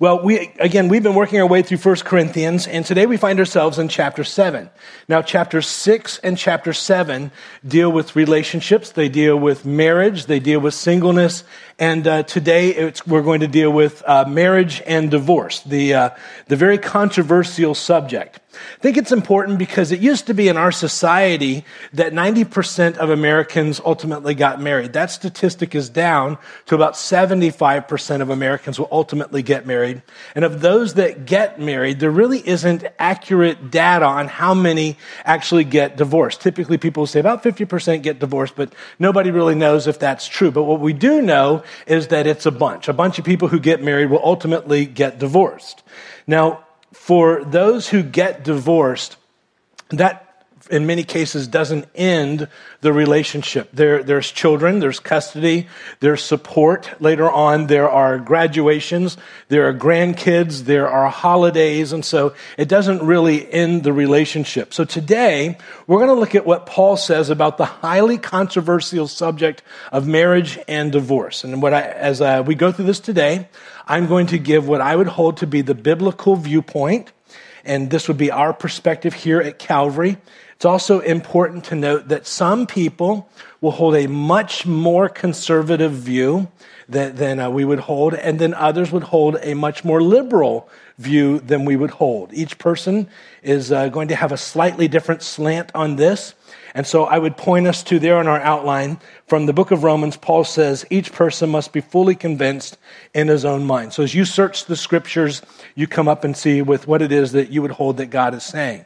Well, we, again, we've been working our way through 1 Corinthians, and today we find ourselves in chapter 7. Now, chapter 6 and chapter 7 deal with relationships, they deal with marriage, they deal with singleness, and uh, today we're going to deal with uh, marriage and divorce, the, uh, the very controversial subject. I think it's important because it used to be in our society that 90% of Americans ultimately got married. That statistic is down to about 75% of Americans will ultimately get married. And of those that get married, there really isn't accurate data on how many actually get divorced. Typically, people say about 50% get divorced, but nobody really knows if that's true. But what we do know is that it's a bunch. A bunch of people who get married will ultimately get divorced. Now, for those who get divorced, that in many cases doesn't end the relationship. There, there's children, there's custody, there's support. Later on, there are graduations, there are grandkids, there are holidays, and so it doesn't really end the relationship. So today, we're going to look at what Paul says about the highly controversial subject of marriage and divorce. And what I, as uh, we go through this today, I'm going to give what I would hold to be the biblical viewpoint. And this would be our perspective here at Calvary. It's also important to note that some people will hold a much more conservative view than, than uh, we would hold, and then others would hold a much more liberal view than we would hold. Each person is uh, going to have a slightly different slant on this. And so I would point us to there in our outline from the book of Romans, Paul says each person must be fully convinced in his own mind. So as you search the scriptures, you come up and see with what it is that you would hold that God is saying.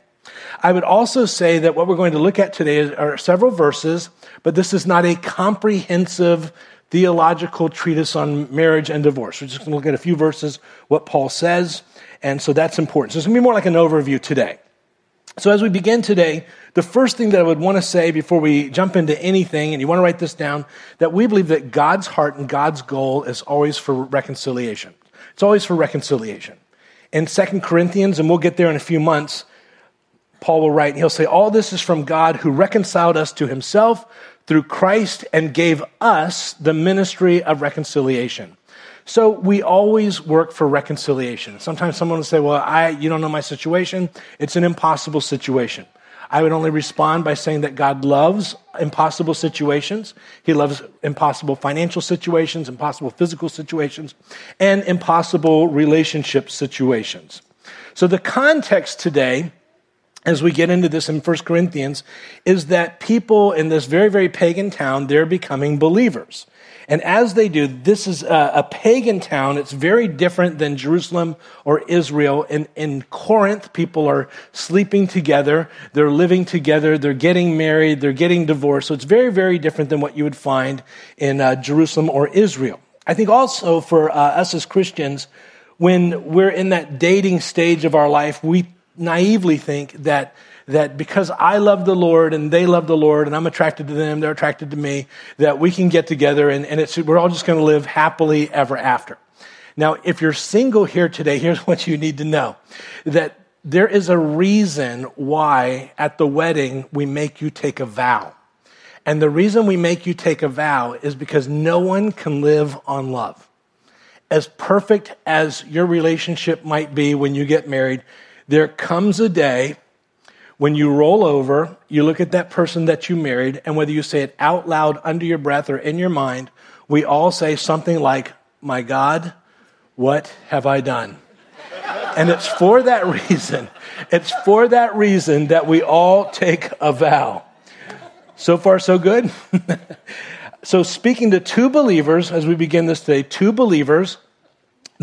I would also say that what we're going to look at today are several verses, but this is not a comprehensive theological treatise on marriage and divorce. We're just going to look at a few verses, what Paul says, and so that's important. So it's going to be more like an overview today. So as we begin today, the first thing that I would want to say before we jump into anything, and you want to write this down, that we believe that God's heart and God's goal is always for reconciliation. It's always for reconciliation. In Second Corinthians, and we'll get there in a few months, Paul will write, and he'll say, All this is from God who reconciled us to himself through Christ and gave us the ministry of reconciliation. So we always work for reconciliation. Sometimes someone will say, Well, I, you don't know my situation. It's an impossible situation. I would only respond by saying that God loves impossible situations. He loves impossible financial situations, impossible physical situations, and impossible relationship situations. So the context today as we get into this in 1 Corinthians is that people in this very, very pagan town, they're becoming believers. And as they do, this is a, a, pagan town. It's very different than Jerusalem or Israel. In, in Corinth, people are sleeping together, they're living together, they're getting married, they're getting divorced. So it's very, very different than what you would find in uh, Jerusalem or Israel. I think also for uh, us as Christians, when we're in that dating stage of our life, we naively think that that because I love the Lord and they love the Lord and I'm attracted to them, they're attracted to me, that we can get together and, and it's, we're all just going to live happily ever after. Now, if you're single here today, here's what you need to know that there is a reason why at the wedding we make you take a vow. And the reason we make you take a vow is because no one can live on love. As perfect as your relationship might be when you get married, there comes a day when you roll over, you look at that person that you married, and whether you say it out loud under your breath or in your mind, we all say something like, My God, what have I done? And it's for that reason, it's for that reason that we all take a vow. So far, so good? so, speaking to two believers as we begin this day, two believers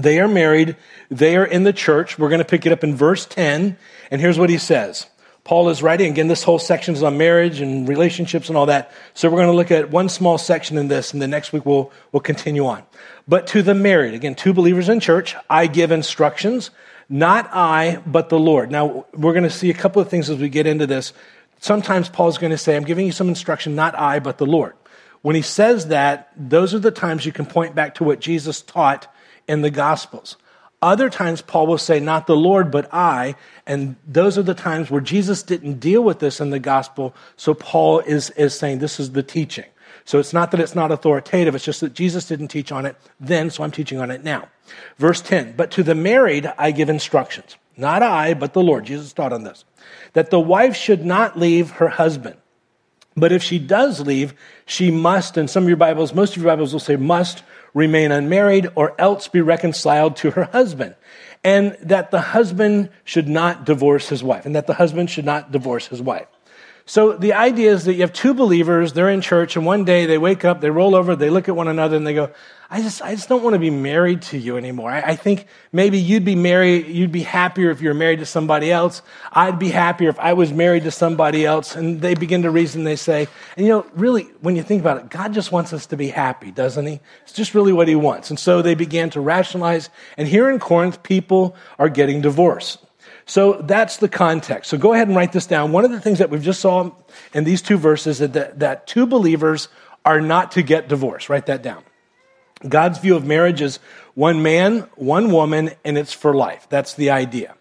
they are married. They are in the church. We're going to pick it up in verse 10. And here's what he says. Paul is writing, again, this whole section is on marriage and relationships and all that. So we're going to look at one small section in this, and the next week we'll, we'll continue on. But to the married, again, two believers in church, I give instructions, not I, but the Lord. Now, we're going to see a couple of things as we get into this. Sometimes Paul's going to say, I'm giving you some instruction, not I, but the Lord. When he says that, those are the times you can point back to what Jesus taught in the Gospels. Other times, Paul will say, Not the Lord, but I. And those are the times where Jesus didn't deal with this in the gospel. So Paul is, is saying, This is the teaching. So it's not that it's not authoritative, it's just that Jesus didn't teach on it then, so I'm teaching on it now. Verse 10 But to the married I give instructions, not I, but the Lord. Jesus taught on this. That the wife should not leave her husband. But if she does leave, she must, and some of your Bibles, most of your Bibles will say must remain unmarried or else be reconciled to her husband. And that the husband should not divorce his wife, and that the husband should not divorce his wife. So the idea is that you have two believers, they're in church, and one day they wake up, they roll over, they look at one another, and they go, I just, I just don't want to be married to you anymore. I, I think maybe you'd be married, you'd be happier if you were married to somebody else. I'd be happier if I was married to somebody else. And they begin to reason, they say, and you know, really, when you think about it, God just wants us to be happy, doesn't He? It's just really what He wants. And so they began to rationalize. And here in Corinth, people are getting divorced. So that's the context. So go ahead and write this down. One of the things that we've just saw in these two verses is that, that two believers are not to get divorced. Write that down. God's view of marriage is one man, one woman, and it's for life. That's the idea.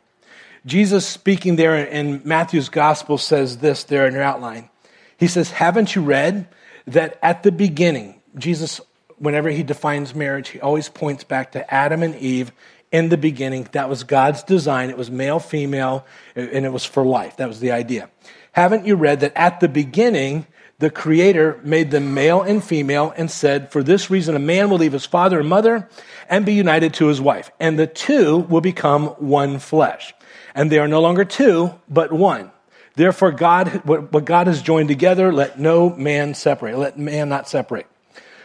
Jesus, speaking there in Matthew's gospel, says this there in your outline. He says, Haven't you read that at the beginning, Jesus, whenever he defines marriage, he always points back to Adam and Eve in the beginning. That was God's design. It was male, female, and it was for life. That was the idea. Haven't you read that at the beginning, the Creator made them male and female and said, For this reason, a man will leave his father and mother and be united to his wife, and the two will become one flesh. And they are no longer two, but one. Therefore, God, what God has joined together, let no man separate. Let man not separate.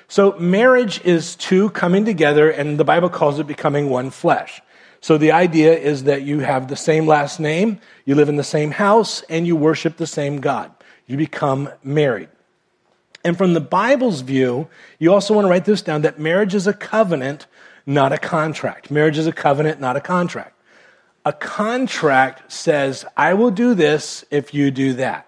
So, marriage is two coming together, and the Bible calls it becoming one flesh. So, the idea is that you have the same last name, you live in the same house, and you worship the same God you become married. And from the Bible's view, you also want to write this down that marriage is a covenant, not a contract. Marriage is a covenant, not a contract. A contract says, I will do this if you do that.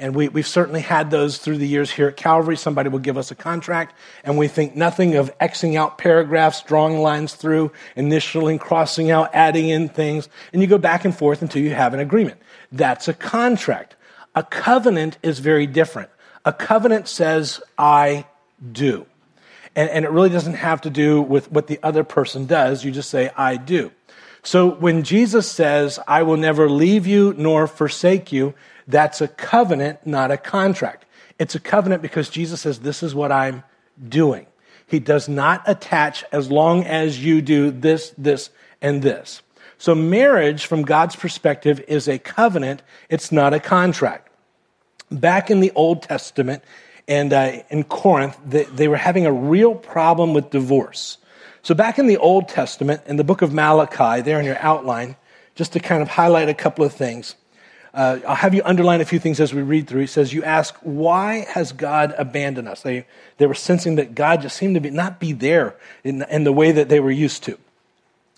And we, have certainly had those through the years here at Calvary. Somebody will give us a contract, and we think nothing of Xing out paragraphs, drawing lines through, initialing, crossing out, adding in things, and you go back and forth until you have an agreement. That's a contract. A covenant is very different. A covenant says, I do. And, and, it really doesn't have to do with what the other person does. You just say, I do. So when Jesus says, I will never leave you nor forsake you, that's a covenant, not a contract. It's a covenant because Jesus says, This is what I'm doing. He does not attach as long as you do this, this, and this. So, marriage, from God's perspective, is a covenant, it's not a contract. Back in the Old Testament and uh, in Corinth, they, they were having a real problem with divorce. So, back in the Old Testament, in the book of Malachi, there in your outline, just to kind of highlight a couple of things, uh, I'll have you underline a few things as we read through. He says, You ask, why has God abandoned us? They, they were sensing that God just seemed to be, not be there in, in the way that they were used to.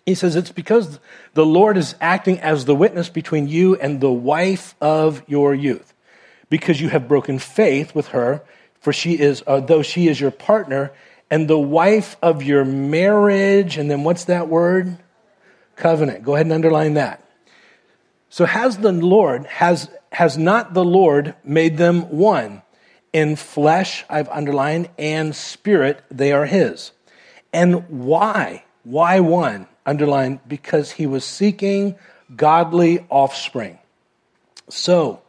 He says it's because the Lord is acting as the witness between you and the wife of your youth, because you have broken faith with her, for she is, uh, though she is your partner, and the wife of your marriage. And then what's that word? Covenant. Go ahead and underline that. So has the Lord, has, has not the Lord made them one? In flesh, I've underlined, and spirit, they are his. And why? Why one? Underlined, because he was seeking godly offspring. So,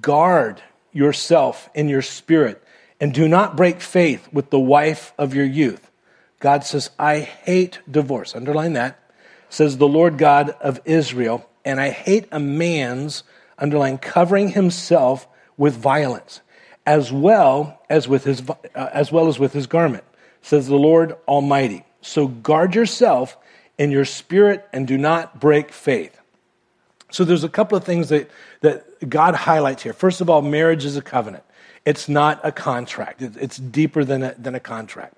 guard yourself in your spirit and do not break faith with the wife of your youth. God says, I hate divorce. Underline that. Says the Lord God of Israel, and I hate a man's, underlying, covering himself with violence, as well as with his, uh, as well as with his garment, says the Lord Almighty. So guard yourself in your spirit and do not break faith. So there's a couple of things that, that God highlights here. First of all, marriage is a covenant. It's not a contract. It's deeper than a, than a contract.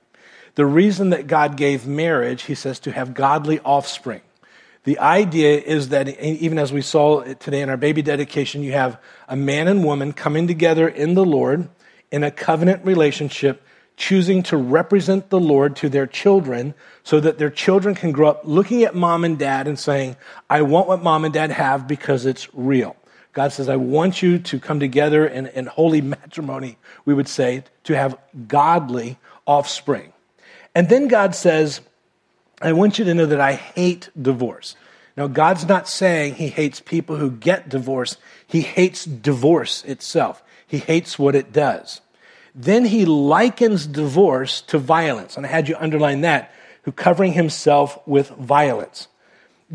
The reason that God gave marriage, he says, to have godly offspring. The idea is that even as we saw today in our baby dedication, you have a man and woman coming together in the Lord in a covenant relationship choosing to represent the Lord to their children so that their children can grow up looking at mom and dad and saying, I want what mom and dad have because it's real. God says, I want you to come together in, in holy matrimony, we would say, to have godly offspring. And then God says, I want you to know that I hate divorce. Now, God's not saying he hates people who get divorced, he hates divorce itself. He hates what it does. Then he likens divorce to violence. And I had you underline that, who covering himself with violence.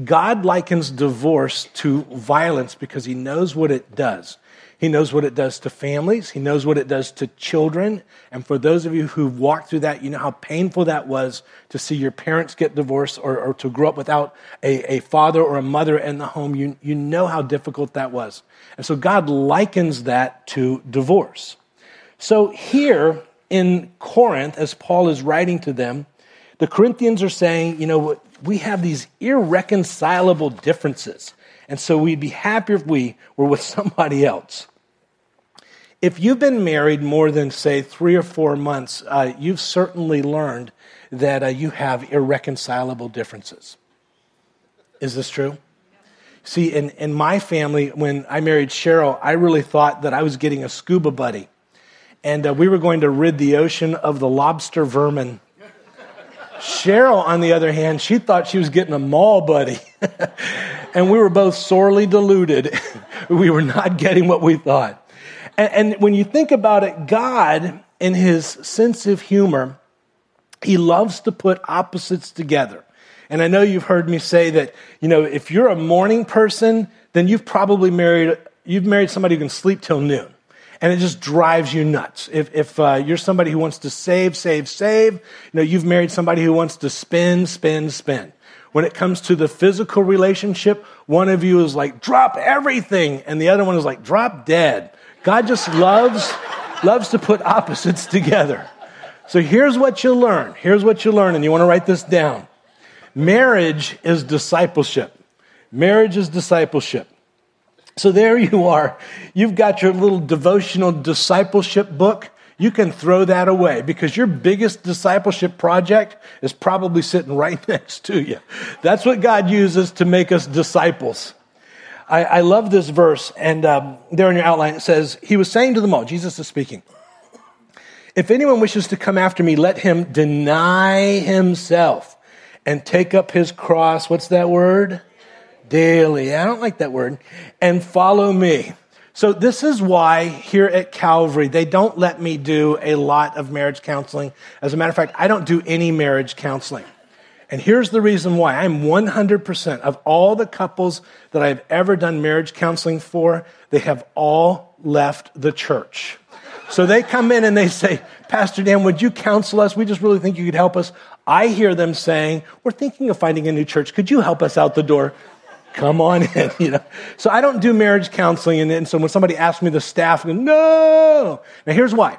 God likens divorce to violence because he knows what it does. He knows what it does to families. He knows what it does to children. And for those of you who've walked through that, you know how painful that was to see your parents get divorced or, or to grow up without a, a father or a mother in the home. You, you know how difficult that was. And so God likens that to divorce. So here in Corinth, as Paul is writing to them, the Corinthians are saying, you know, we have these irreconcilable differences. And so we'd be happier if we were with somebody else. If you've been married more than, say, three or four months, uh, you've certainly learned that uh, you have irreconcilable differences. Is this true? See, in, in my family, when I married Cheryl, I really thought that I was getting a scuba buddy. And uh, we were going to rid the ocean of the lobster vermin Cheryl, on the other hand, she thought she was getting a mall buddy. and we were both sorely deluded. we were not getting what we thought. And, and, when you think about it, God, in his sense of humor, he loves to put opposites together. And I know you've heard me say that, you know, if you're a morning person, then you've probably married, you've married somebody who can sleep till noon and it just drives you nuts. If, if uh, you're somebody who wants to save, save, save, you know, you've married somebody who wants to spend, spend, spend. When it comes to the physical relationship, one of you is like, drop everything, and the other one is like, drop dead. God just loves, loves to put opposites together. So here's what you learn. Here's what you learn, and you want to write this down. Marriage is discipleship. Marriage is discipleship. So there you are. You've got your little devotional discipleship book. You can throw that away because your biggest discipleship project is probably sitting right next to you. That's what God uses to make us disciples. I, I love this verse, and um, there in your outline it says, He was saying to them all, Jesus is speaking, If anyone wishes to come after me, let him deny himself and take up his cross. What's that word? daily. I don't like that word. And follow me. So this is why here at Calvary, they don't let me do a lot of marriage counseling. As a matter of fact, I don't do any marriage counseling. And here's the reason why. I'm 100% of all the couples that I've ever done marriage counseling for, they have all left the church. So they come in and they say, Pastor Dan, would you counsel us? We just really think you could help us. I hear them saying, We're thinking of finding a new church. Could you help us out the door? come on in, you know. So I don't do marriage counseling, and, and so when somebody asks me the staff, I go, no. Now here's why.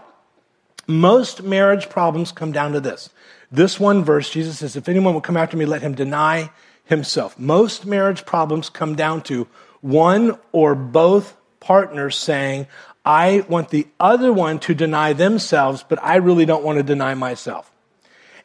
Most marriage problems come down to this. This one verse, Jesus says, if anyone will come after me, let him deny himself. Most marriage problems come down to one or both partners saying, I want the other one to deny themselves, but I really don't want to deny myself.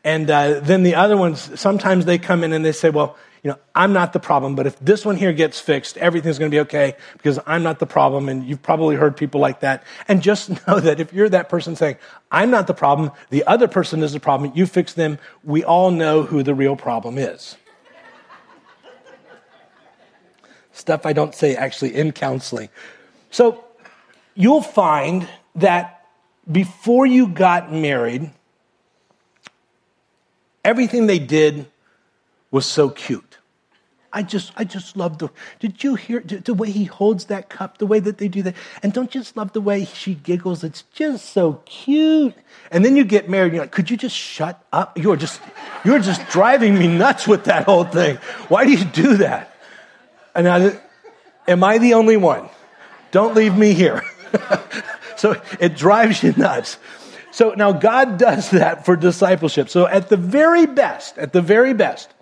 And uh, then the other ones, sometimes they come in and they say, well, you know, I'm not the problem, but if this one here gets fixed, everything's going to be okay because I'm not the problem. And you've probably heard people like that. And just know that if you're that person saying, I'm not the problem, the other person is the problem, you fix them, we all know who the real problem is. Stuff I don't say actually in counseling. So you'll find that before you got married, everything they did was so cute. I just, I just love the. Did you hear the way he holds that cup, the way that they do that, and don't you just love the way she giggles. It's just so cute. And then you get married, and you're like, could you just shut up? You're just, you're just driving me nuts with that whole thing. Why do you do that? And I, am I the only one? Don't leave me here. so it drives you nuts. So now God does that for discipleship. So at the very best, at the very best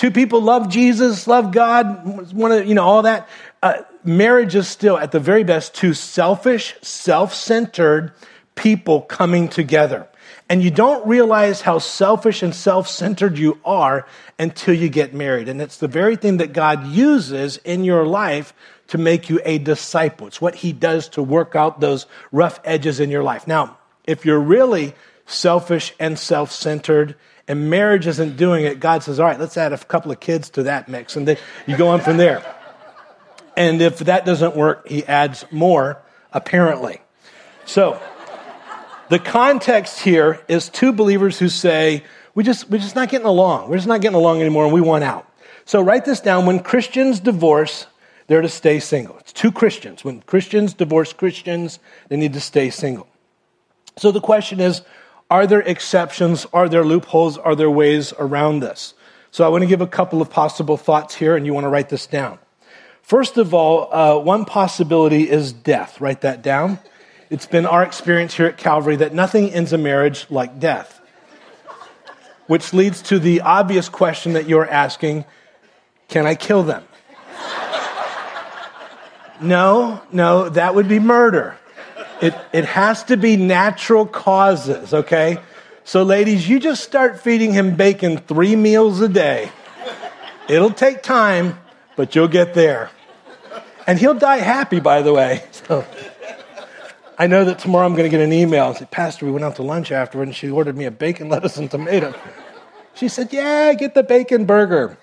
Two people love Jesus, love God, one of, you know, all that. Uh, marriage is still, at the very best, two selfish, self centered people coming together. And you don't realize how selfish and self centered you are until you get married. And it's the very thing that God uses in your life to make you a disciple. It's what He does to work out those rough edges in your life. Now, if you're really selfish and self centered, and marriage isn't doing it, God says, All right, let's add a couple of kids to that mix. And then you go on from there. And if that doesn't work, He adds more, apparently. So, the context here is two believers who say, we just, we're just not getting along. We're just not getting along anymore and we want out. So write this down. When Christians divorce, they're to stay single. It's two Christians. When Christians divorce Christians, they need to stay single. So the question is, are there exceptions? Are there loopholes? Are there ways around this? So I want to give a couple of possible thoughts here and you want to write this down. First of all, uh, one possibility is death. Write that down. It's been our experience here at Calvary that nothing ends a marriage like death. Which leads to the obvious question that you're asking can I kill them? No, no, that would be murder. It, it has to be natural causes, okay? So, ladies, you just start feeding him bacon three meals a day. It'll take time, but you'll get there. And he'll die happy, by the way. So. I know that tomorrow I'm going to get an email and say, Pastor, we went out to lunch afterward and she ordered me a bacon, lettuce, and tomato. She said, Yeah, get the bacon burger.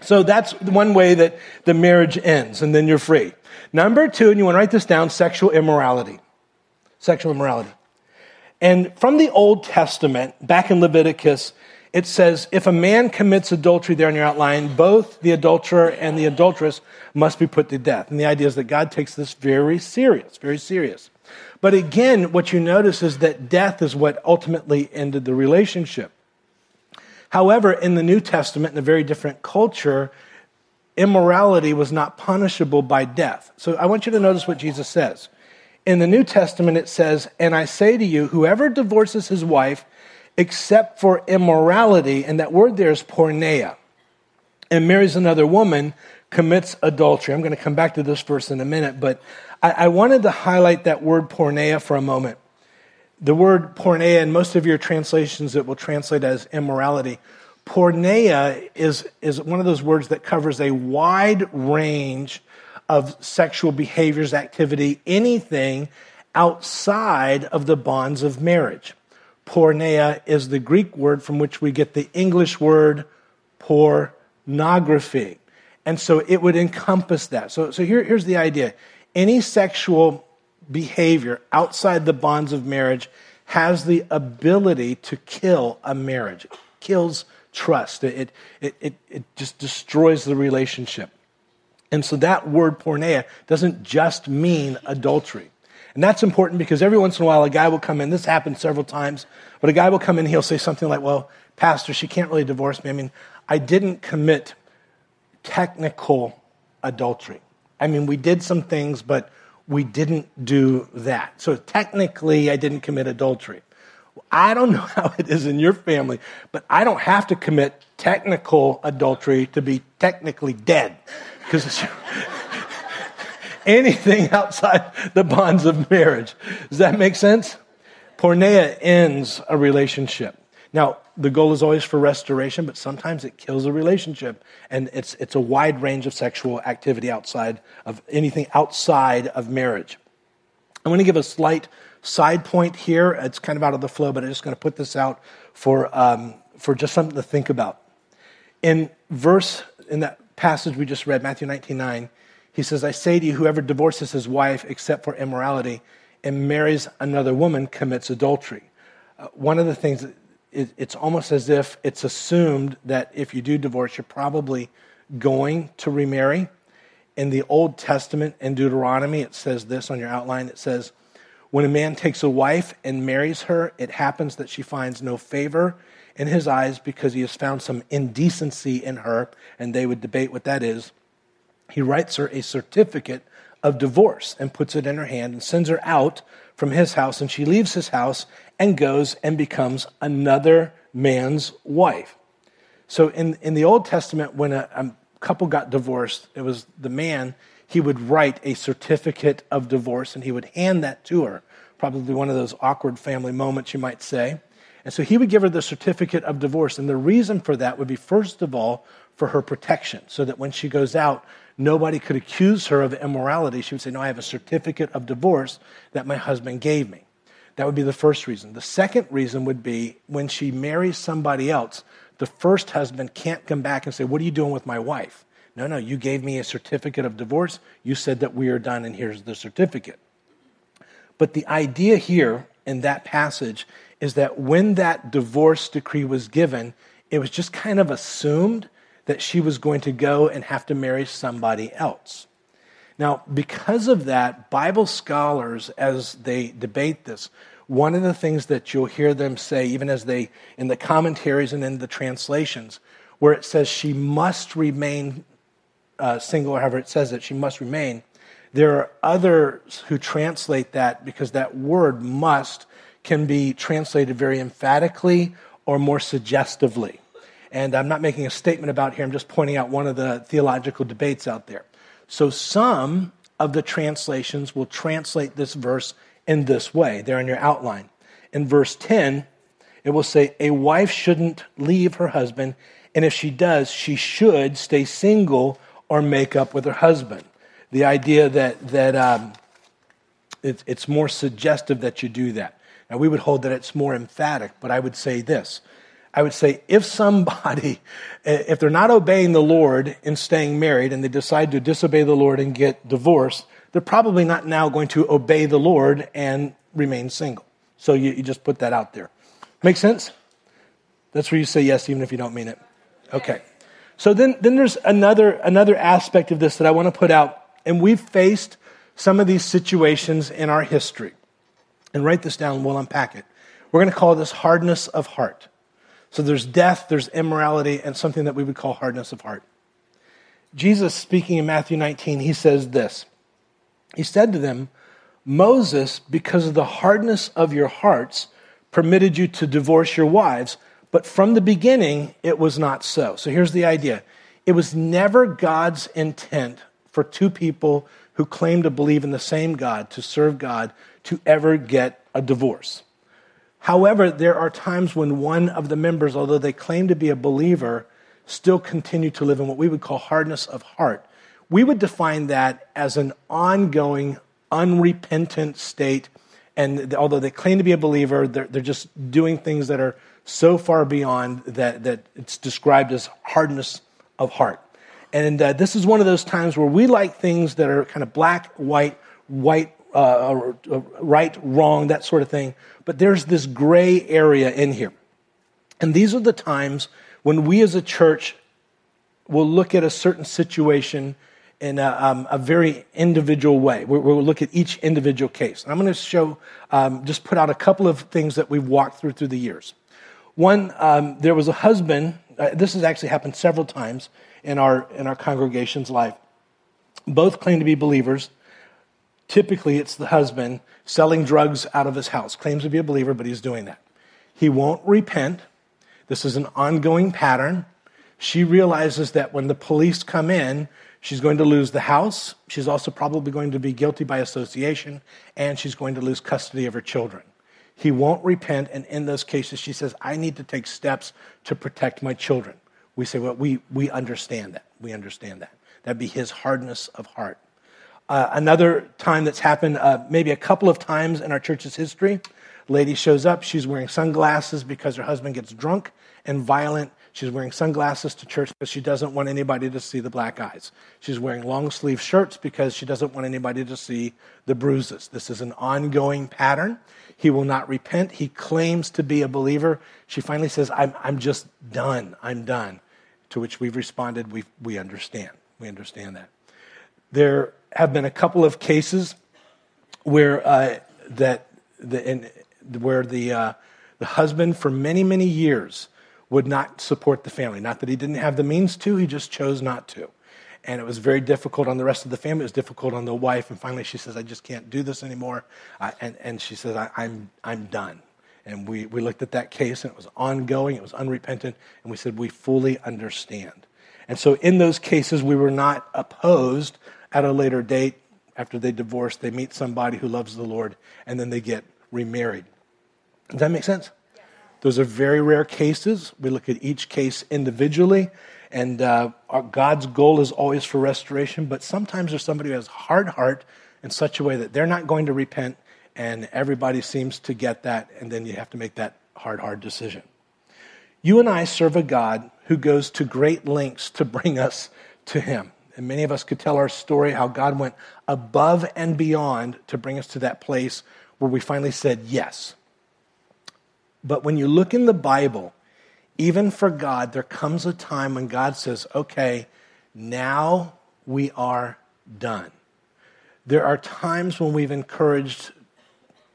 So that's one way that the marriage ends, and then you're free. Number two, and you want to write this down sexual immorality. Sexual immorality. And from the Old Testament, back in Leviticus, it says if a man commits adultery there in your outline, both the adulterer and the adulteress must be put to death. And the idea is that God takes this very serious, very serious. But again, what you notice is that death is what ultimately ended the relationship. However, in the New Testament, in a very different culture, immorality was not punishable by death. So I want you to notice what Jesus says. In the New Testament, it says, And I say to you, whoever divorces his wife, except for immorality, and that word there is porneia, and marries another woman, commits adultery. I'm going to come back to this verse in a minute, but I, I wanted to highlight that word porneia for a moment. The word porneia, in most of your translations, it will translate as immorality. Porneia is, is one of those words that covers a wide range of sexual behaviors, activity, anything outside of the bonds of marriage porneia is the Greek word from which we get the English word pornography. And so it would encompass that. So, so here, here's the idea any sexual behavior outside the bonds of marriage has the ability to kill a marriage, it kills trust, it, it, it, it just destroys the relationship. And so that word porneia doesn't just mean adultery. And that's important because every once in a while a guy will come in, this happened several times, but a guy will come in, he'll say something like, Well, Pastor, she can't really divorce me. I mean, I didn't commit technical adultery. I mean, we did some things, but we didn't do that. So technically, I didn't commit adultery. I don't know how it is in your family, but I don't have to commit technical adultery to be technically dead. Because anything outside the bonds of marriage. Does that make sense? Porneia ends a relationship. Now, the goal is always for restoration, but sometimes it kills a relationship. And it's, it's a wide range of sexual activity outside of anything outside of marriage. I'm going to give a slight side point here. It's kind of out of the flow, but I'm just going to put this out for, um, for just something to think about. In verse, in that passage we just read, Matthew 19 9, he says, I say to you, whoever divorces his wife except for immorality and marries another woman commits adultery. Uh, one of the things, it, it's almost as if it's assumed that if you do divorce, you're probably going to remarry. In the Old Testament, in Deuteronomy, it says this on your outline. It says, When a man takes a wife and marries her, it happens that she finds no favor in his eyes because he has found some indecency in her, and they would debate what that is. He writes her a certificate of divorce and puts it in her hand and sends her out from his house. And she leaves his house and goes and becomes another man's wife. So in, in the Old Testament, when a, a couple got divorced, it was the man, he would write a certificate of divorce and he would hand that to her, probably one of those awkward family moments, you might say. And so he would give her the certificate of divorce. And the reason for that would be, first of all, for her protection, so that when she goes out, nobody could accuse her of immorality. She would say, No, I have a certificate of divorce that my husband gave me. That would be the first reason. The second reason would be when she marries somebody else, the first husband can't come back and say, What are you doing with my wife? No, no, you gave me a certificate of divorce. You said that we are done, and here's the certificate. But the idea here in that passage is that when that divorce decree was given, it was just kind of assumed that she was going to go and have to marry somebody else. Now, because of that, Bible scholars, as they debate this, one of the things that you'll hear them say, even as they, in the commentaries and in the translations, where it says she must remain uh, single, however it says it, she must remain, there are others who translate that because that word must can be translated very emphatically or more suggestively. And I'm not making a statement about here, I'm just pointing out one of the theological debates out there. So some of the translations will translate this verse in this way. They're in your outline. In verse 10, it will say, A wife shouldn't leave her husband, and if she does, she should stay single or make up with her husband. The idea that, that um, it, it's more suggestive that you do that. Now, we would hold that it's more emphatic, but I would say this I would say if somebody, if they're not obeying the Lord in staying married and they decide to disobey the Lord and get divorced, they're probably not now going to obey the Lord and remain single. So you, you just put that out there. Make sense? That's where you say yes, even if you don't mean it. Okay. So then, then there's another, another aspect of this that I want to put out. And we've faced some of these situations in our history. And write this down, we'll unpack it. We're going to call this hardness of heart. So there's death, there's immorality, and something that we would call hardness of heart. Jesus, speaking in Matthew 19, he says this He said to them, Moses, because of the hardness of your hearts, permitted you to divorce your wives, but from the beginning it was not so. So here's the idea it was never God's intent for two people who claim to believe in the same God, to serve God, to ever get a divorce. However, there are times when one of the members, although they claim to be a believer, still continue to live in what we would call hardness of heart. We would define that as an ongoing, unrepentant state. And although they claim to be a believer, they're, they're just doing things that are so far beyond that, that it's described as hardness of heart. And uh, this is one of those times where we like things that are kind of black, white, white, uh, right, wrong, that sort of thing. But there's this gray area in here. And these are the times when we as a church will look at a certain situation in a, um, a very individual way. We'll, we'll, look at each individual case. And I'm going to show, um, just put out a couple of things that we've walked through through the years. One, um, there was a husband, uh, this has actually happened several times in our, in our congregation's life. Both claim to be believers. Typically, it's the husband selling drugs out of his house, claims to be a believer, but he's doing that. He won't repent. This is an ongoing pattern. She realizes that when the police come in, she's going to lose the house. She's also probably going to be guilty by association, and she's going to lose custody of her children. He won't repent, and in those cases, she says, I need to take steps to protect my children. We say, Well, we, we understand that. We understand that. That'd be his hardness of heart. Uh, another time that's happened, uh, maybe a couple of times in our church's history, lady shows up. She's wearing sunglasses because her husband gets drunk and violent. She's wearing sunglasses to church because she doesn't want anybody to see the black eyes. She's wearing long sleeve shirts because she doesn't want anybody to see the bruises. This is an ongoing pattern. He will not repent. He claims to be a believer. She finally says, I'm, I'm just done. I'm done. To which we've responded, we, we understand. We understand that. There have been a couple of cases where uh, that the, where the uh, the husband for many many years would not support the family. Not that he didn't have the means to, he just chose not to. And it was very difficult on the rest of the family. It was difficult on the wife. And finally, she says, "I just can't do this anymore." And and she says, I, "I'm I'm done." And we, we looked at that case, and it was ongoing. It was unrepentant, and we said we fully understand. And so, in those cases, we were not opposed at a later date after they divorce, they meet somebody who loves the Lord, and then they get remarried. Does that make sense? Those are very rare cases. We look at each case individually, and uh, our, God's goal is always for restoration, but sometimes there's somebody who has hard heart in such a way that they're not going to repent, and everybody seems to get that, and then you have to make that hard, hard decision. You and I serve a God who goes to great lengths to bring us to Him. And many of us could tell our story how God went above and beyond to bring us to that place where we finally said yes. But when you look in the Bible, even for God, there comes a time when God says, okay, now we are done. There are times when we've encouraged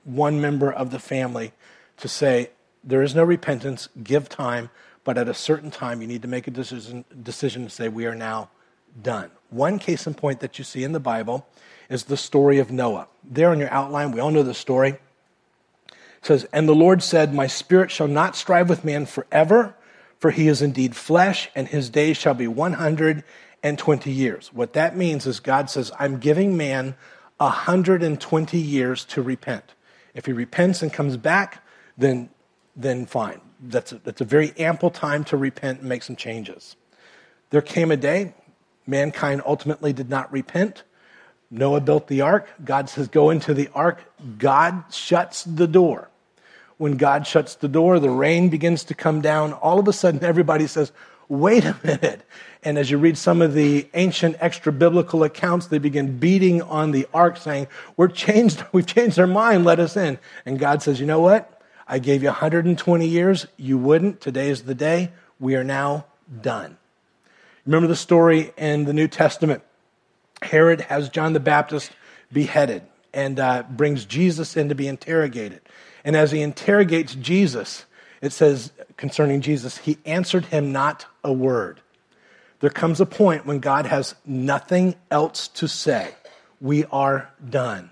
one member of the family to say, there is no repentance, give time, but at a certain time you need to make a decision, decision to say, we are now done. One case in point that you see in the Bible is the story of Noah. There in your outline, we all know the story says, And the Lord said, My spirit shall not strive with man forever, for he is indeed flesh, and his days shall be 120 years. What that means is God says, I'm giving man 120 years to repent. If he repents and comes back, then, then fine. That's a, that's a very ample time to repent and make some changes. There came a day, mankind ultimately did not repent. Noah built the ark. God says, Go into the ark. God shuts the door when God shuts the door, the rain begins to come down. All of a sudden, everybody says, wait a minute. And as you read some of the ancient extra biblical accounts, they begin beating on the ark saying, We're changed, we've changed our mind, let us in. And God says, You know what? I gave you 120 years. You wouldn't. Today is the day. We are now done. Remember the story in the New Testament? Herod has John the Baptist beheaded and uh, brings Jesus in to be interrogated. And as he interrogates Jesus, it says concerning Jesus, he answered him not a word. There comes a point when God has nothing else to say. We are done.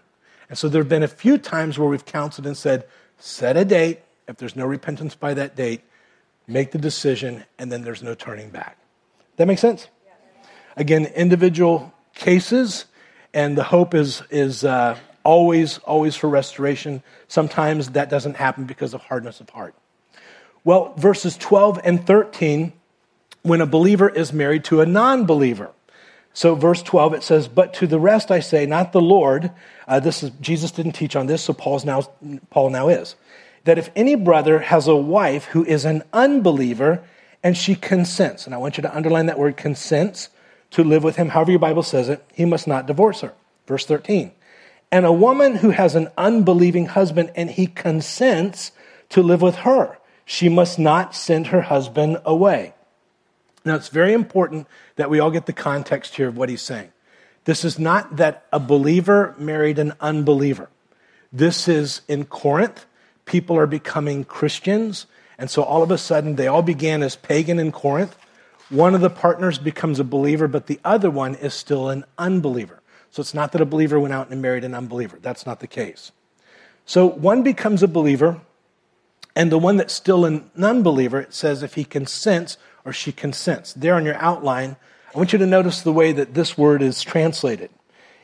And so there have been a few times where we've counseled and said, set a date. If there's no repentance by that date, make the decision, and then there's no turning back. That makes sense? Again, individual cases, and the hope is, is uh, always, always for restoration. Sometimes that doesn't happen because of hardness of heart. Well, verses 12 and 13, when a believer is married to a non believer. So, verse 12, it says, But to the rest I say, not the Lord. Uh, this is, Jesus didn't teach on this, so Paul's now, Paul now is. That if any brother has a wife who is an unbeliever and she consents, and I want you to underline that word consents to live with him, however your Bible says it, he must not divorce her. Verse 13 and a woman who has an unbelieving husband and he consents to live with her. She must not send her husband away. Now, it's very important that we all get the context here of what he's saying. This is not that a believer married an unbeliever. This is in Corinth. People are becoming Christians. And so all of a sudden, they all began as pagan in Corinth. One of the partners becomes a believer, but the other one is still an unbeliever. So it's not that a believer went out and married an unbeliever. That's not the case. So one becomes a believer, and the one that's still an unbeliever, it says if he consents or she consents. There on your outline, I want you to notice the way that this word is translated.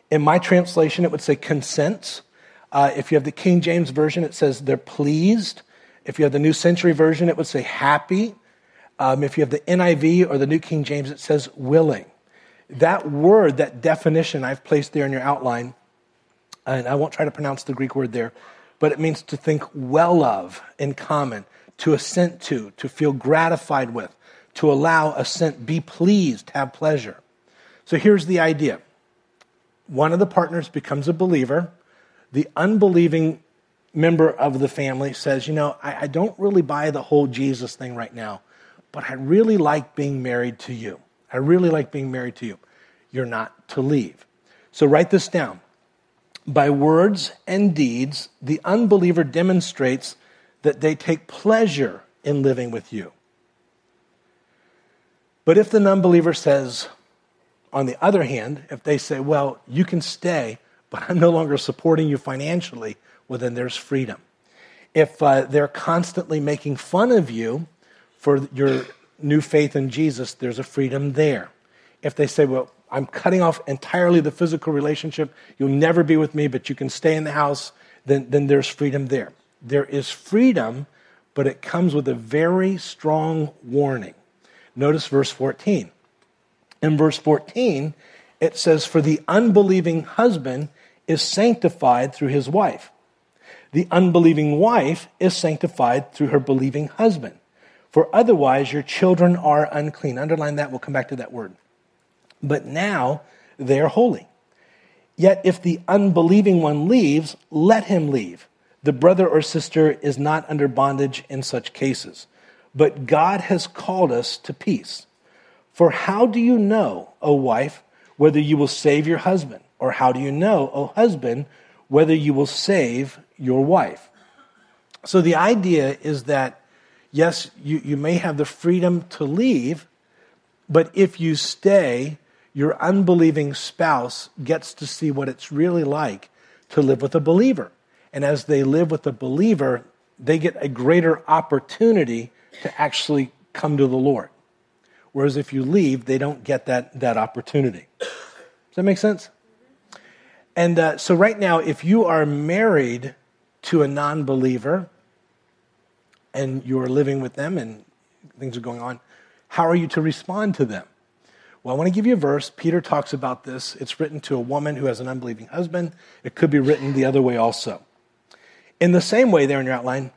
In my translation, it would say consents. Uh, if you have the King James Version, it says they're pleased. If you have the New Century Version, it would say happy. Um, if you have the NIV or the New King James, it says willing that word, that definition I've placed there in your outline, and I won't try to pronounce the Greek word there, but it means to think well of in common, to assent to, to feel gratified with, to allow assent, be pleased, have pleasure. So here's the idea one of the partners becomes a believer, the unbelieving member of the family says, You know, I, I don't really buy the whole Jesus thing right now, but I really like being married to you. I really like being married to you. You're not to leave. So write this down. By words and deeds, the unbeliever demonstrates that they take pleasure in living with you. But if the non believer says, on the other hand, if they say, well, you can stay, but I'm no longer supporting you financially, well, then there's freedom. If uh, they're constantly making fun of you for your new faith in Jesus, there's a freedom there. If they say, well, I'm cutting off entirely the physical relationship. You'll never be with me, but you can stay in the house. Then, then there's freedom there. There is freedom, but it comes with a very strong warning. Notice verse 14. In verse 14, it says, For the unbelieving husband is sanctified through his wife. The unbelieving wife is sanctified through her believing husband. For otherwise, your children are unclean. Underline that, we'll come back to that word. But now they are holy. Yet if the unbelieving one leaves, let him leave. The brother or sister is not under bondage in such cases. But God has called us to peace. For how do you know, O wife, whether you will save your husband? Or how do you know, O husband, whether you will save your wife? So the idea is that, yes, you, you may have the freedom to leave, but if you stay, your unbelieving spouse gets to see what it's really like to live with a believer. And as they live with a believer, they get a greater opportunity to actually come to the Lord. Whereas if you leave, they don't get that, that opportunity. Does that make sense? And uh, so, right now, if you are married to a non believer and you're living with them and things are going on, how are you to respond to them? Well, I want to give you a verse. Peter talks about this. It's written to a woman who has an unbelieving husband. It could be written the other way also. In the same way, there in your outline,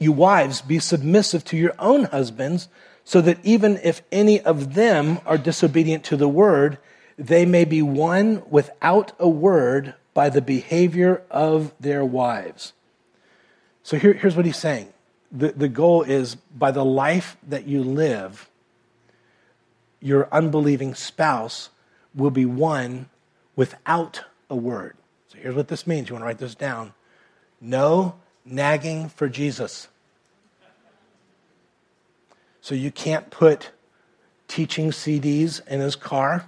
you wives, be submissive to your own husbands, so that even if any of them are disobedient to the word, they may be won without a word by the behavior of their wives. So here, here's what he's saying the, the goal is by the life that you live, your unbelieving spouse will be won without a word. So here's what this means. You want to write this down. No nagging for Jesus. So you can't put teaching CDs in his car.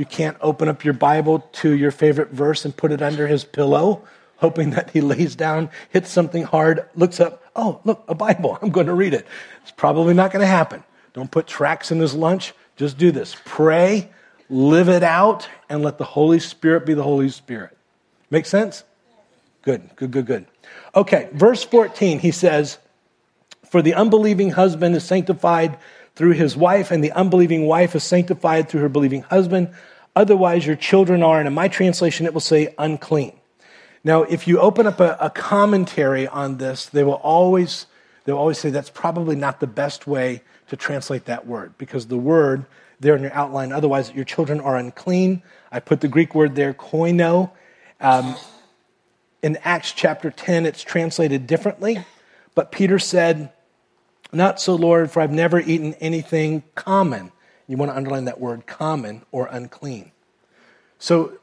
You can't open up your Bible to your favorite verse and put it under his pillow, hoping that he lays down, hits something hard, looks up, oh, look, a Bible. I'm going to read it. It's probably not going to happen. Don't put tracks in his lunch. Just do this. Pray, live it out, and let the Holy Spirit be the Holy Spirit. Make sense? Good, good, good, good. Okay, verse 14, he says, For the unbelieving husband is sanctified through his wife, and the unbelieving wife is sanctified through her believing husband. Otherwise, your children are, and in my translation, it will say unclean. Now, if you open up a, a commentary on this, they will always they'll always say that's probably not the best way to translate that word because the word there in your outline, otherwise your children are unclean. I put the Greek word there, koino. Um, in Acts chapter 10, it's translated differently, but Peter said, Not so, Lord, for I've never eaten anything common. You want to underline that word common or unclean. So,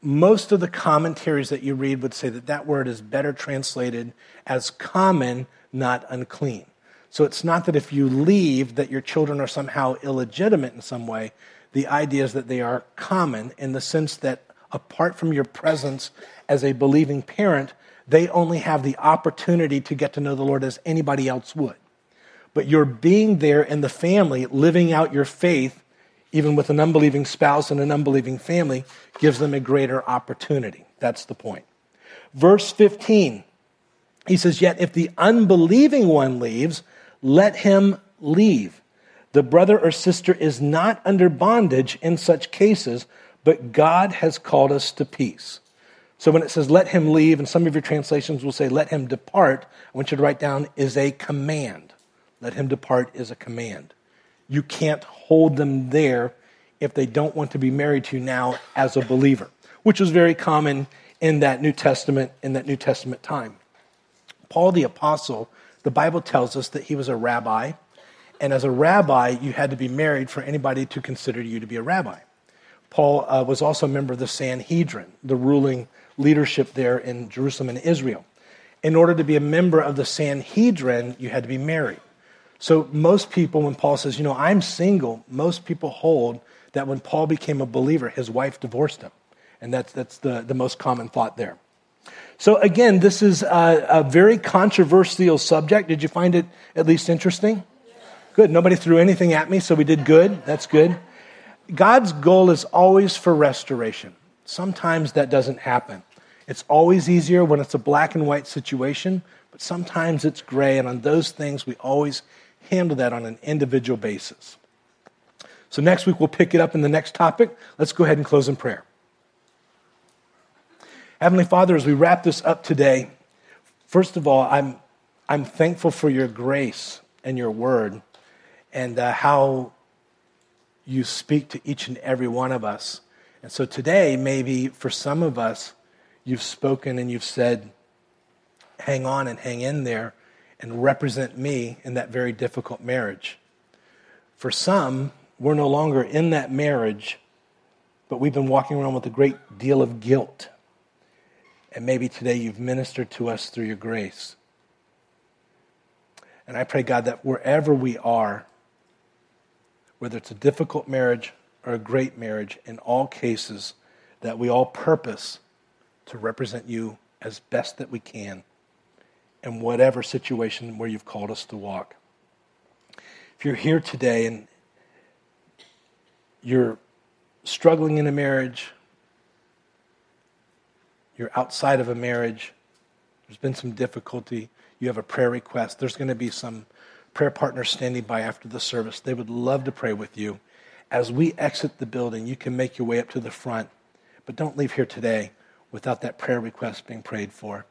most of the commentaries that you read would say that that word is better translated as common, not unclean. So, it's not that if you leave that your children are somehow illegitimate in some way. The idea is that they are common in the sense that apart from your presence as a believing parent, they only have the opportunity to get to know the Lord as anybody else would. But your being there in the family, living out your faith, even with an unbelieving spouse and an unbelieving family, gives them a greater opportunity. That's the point. Verse 15, he says, Yet if the unbelieving one leaves, let him leave. The brother or sister is not under bondage in such cases, but God has called us to peace. So when it says let him leave, and some of your translations will say let him depart, I want you to write down is a command. Let him depart is a command. You can't hold them there if they don't want to be married to you now as a believer, which was very common in that New Testament in that New Testament time. Paul the apostle, the Bible tells us that he was a rabbi, and as a rabbi, you had to be married for anybody to consider you to be a rabbi. Paul uh, was also a member of the Sanhedrin, the ruling leadership there in Jerusalem and Israel. In order to be a member of the Sanhedrin, you had to be married. So most people, when Paul says, you know, I'm single, most people hold that when Paul became a believer, his wife divorced him. And that's, that's the, the most common thought there. So again, this is a, a very controversial subject. Did you find it at least interesting? Good. Nobody threw anything at me, so we did good. That's good. God's goal is always for restoration. Sometimes that doesn't happen. It's always easier when it's a black and white situation, but sometimes it's gray, and on those things, we always handle that on an individual basis. So next week, we'll pick it up in the next topic. Let's go ahead and close in prayer. Heavenly Father, as we wrap this up today, first of all, I'm, I'm thankful for your grace and your word and uh, how you speak to each and every one of us. And so today, maybe for some of us, you've spoken and you've said, hang on and hang in there and represent me in that very difficult marriage. For some, we're no longer in that marriage, but we've been walking around with a great deal of guilt. And maybe today you've ministered to us through your grace. And I pray, God, that wherever we are, whether it's a difficult marriage or a great marriage, in all cases, that we all purpose to represent you as best that we can in whatever situation where you've called us to walk. If you're here today and you're struggling in a marriage, you're outside of a marriage, there's been some difficulty, you have a prayer request, there's going to be some prayer partners standing by after the service. They would love to pray with you. As we exit the building, you can make your way up to the front, but don't leave here today without that prayer request being prayed for.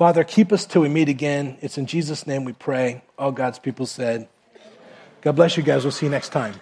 Father, keep us till we meet again. It's in Jesus' name we pray. All God's people said. God bless you guys. We'll see you next time.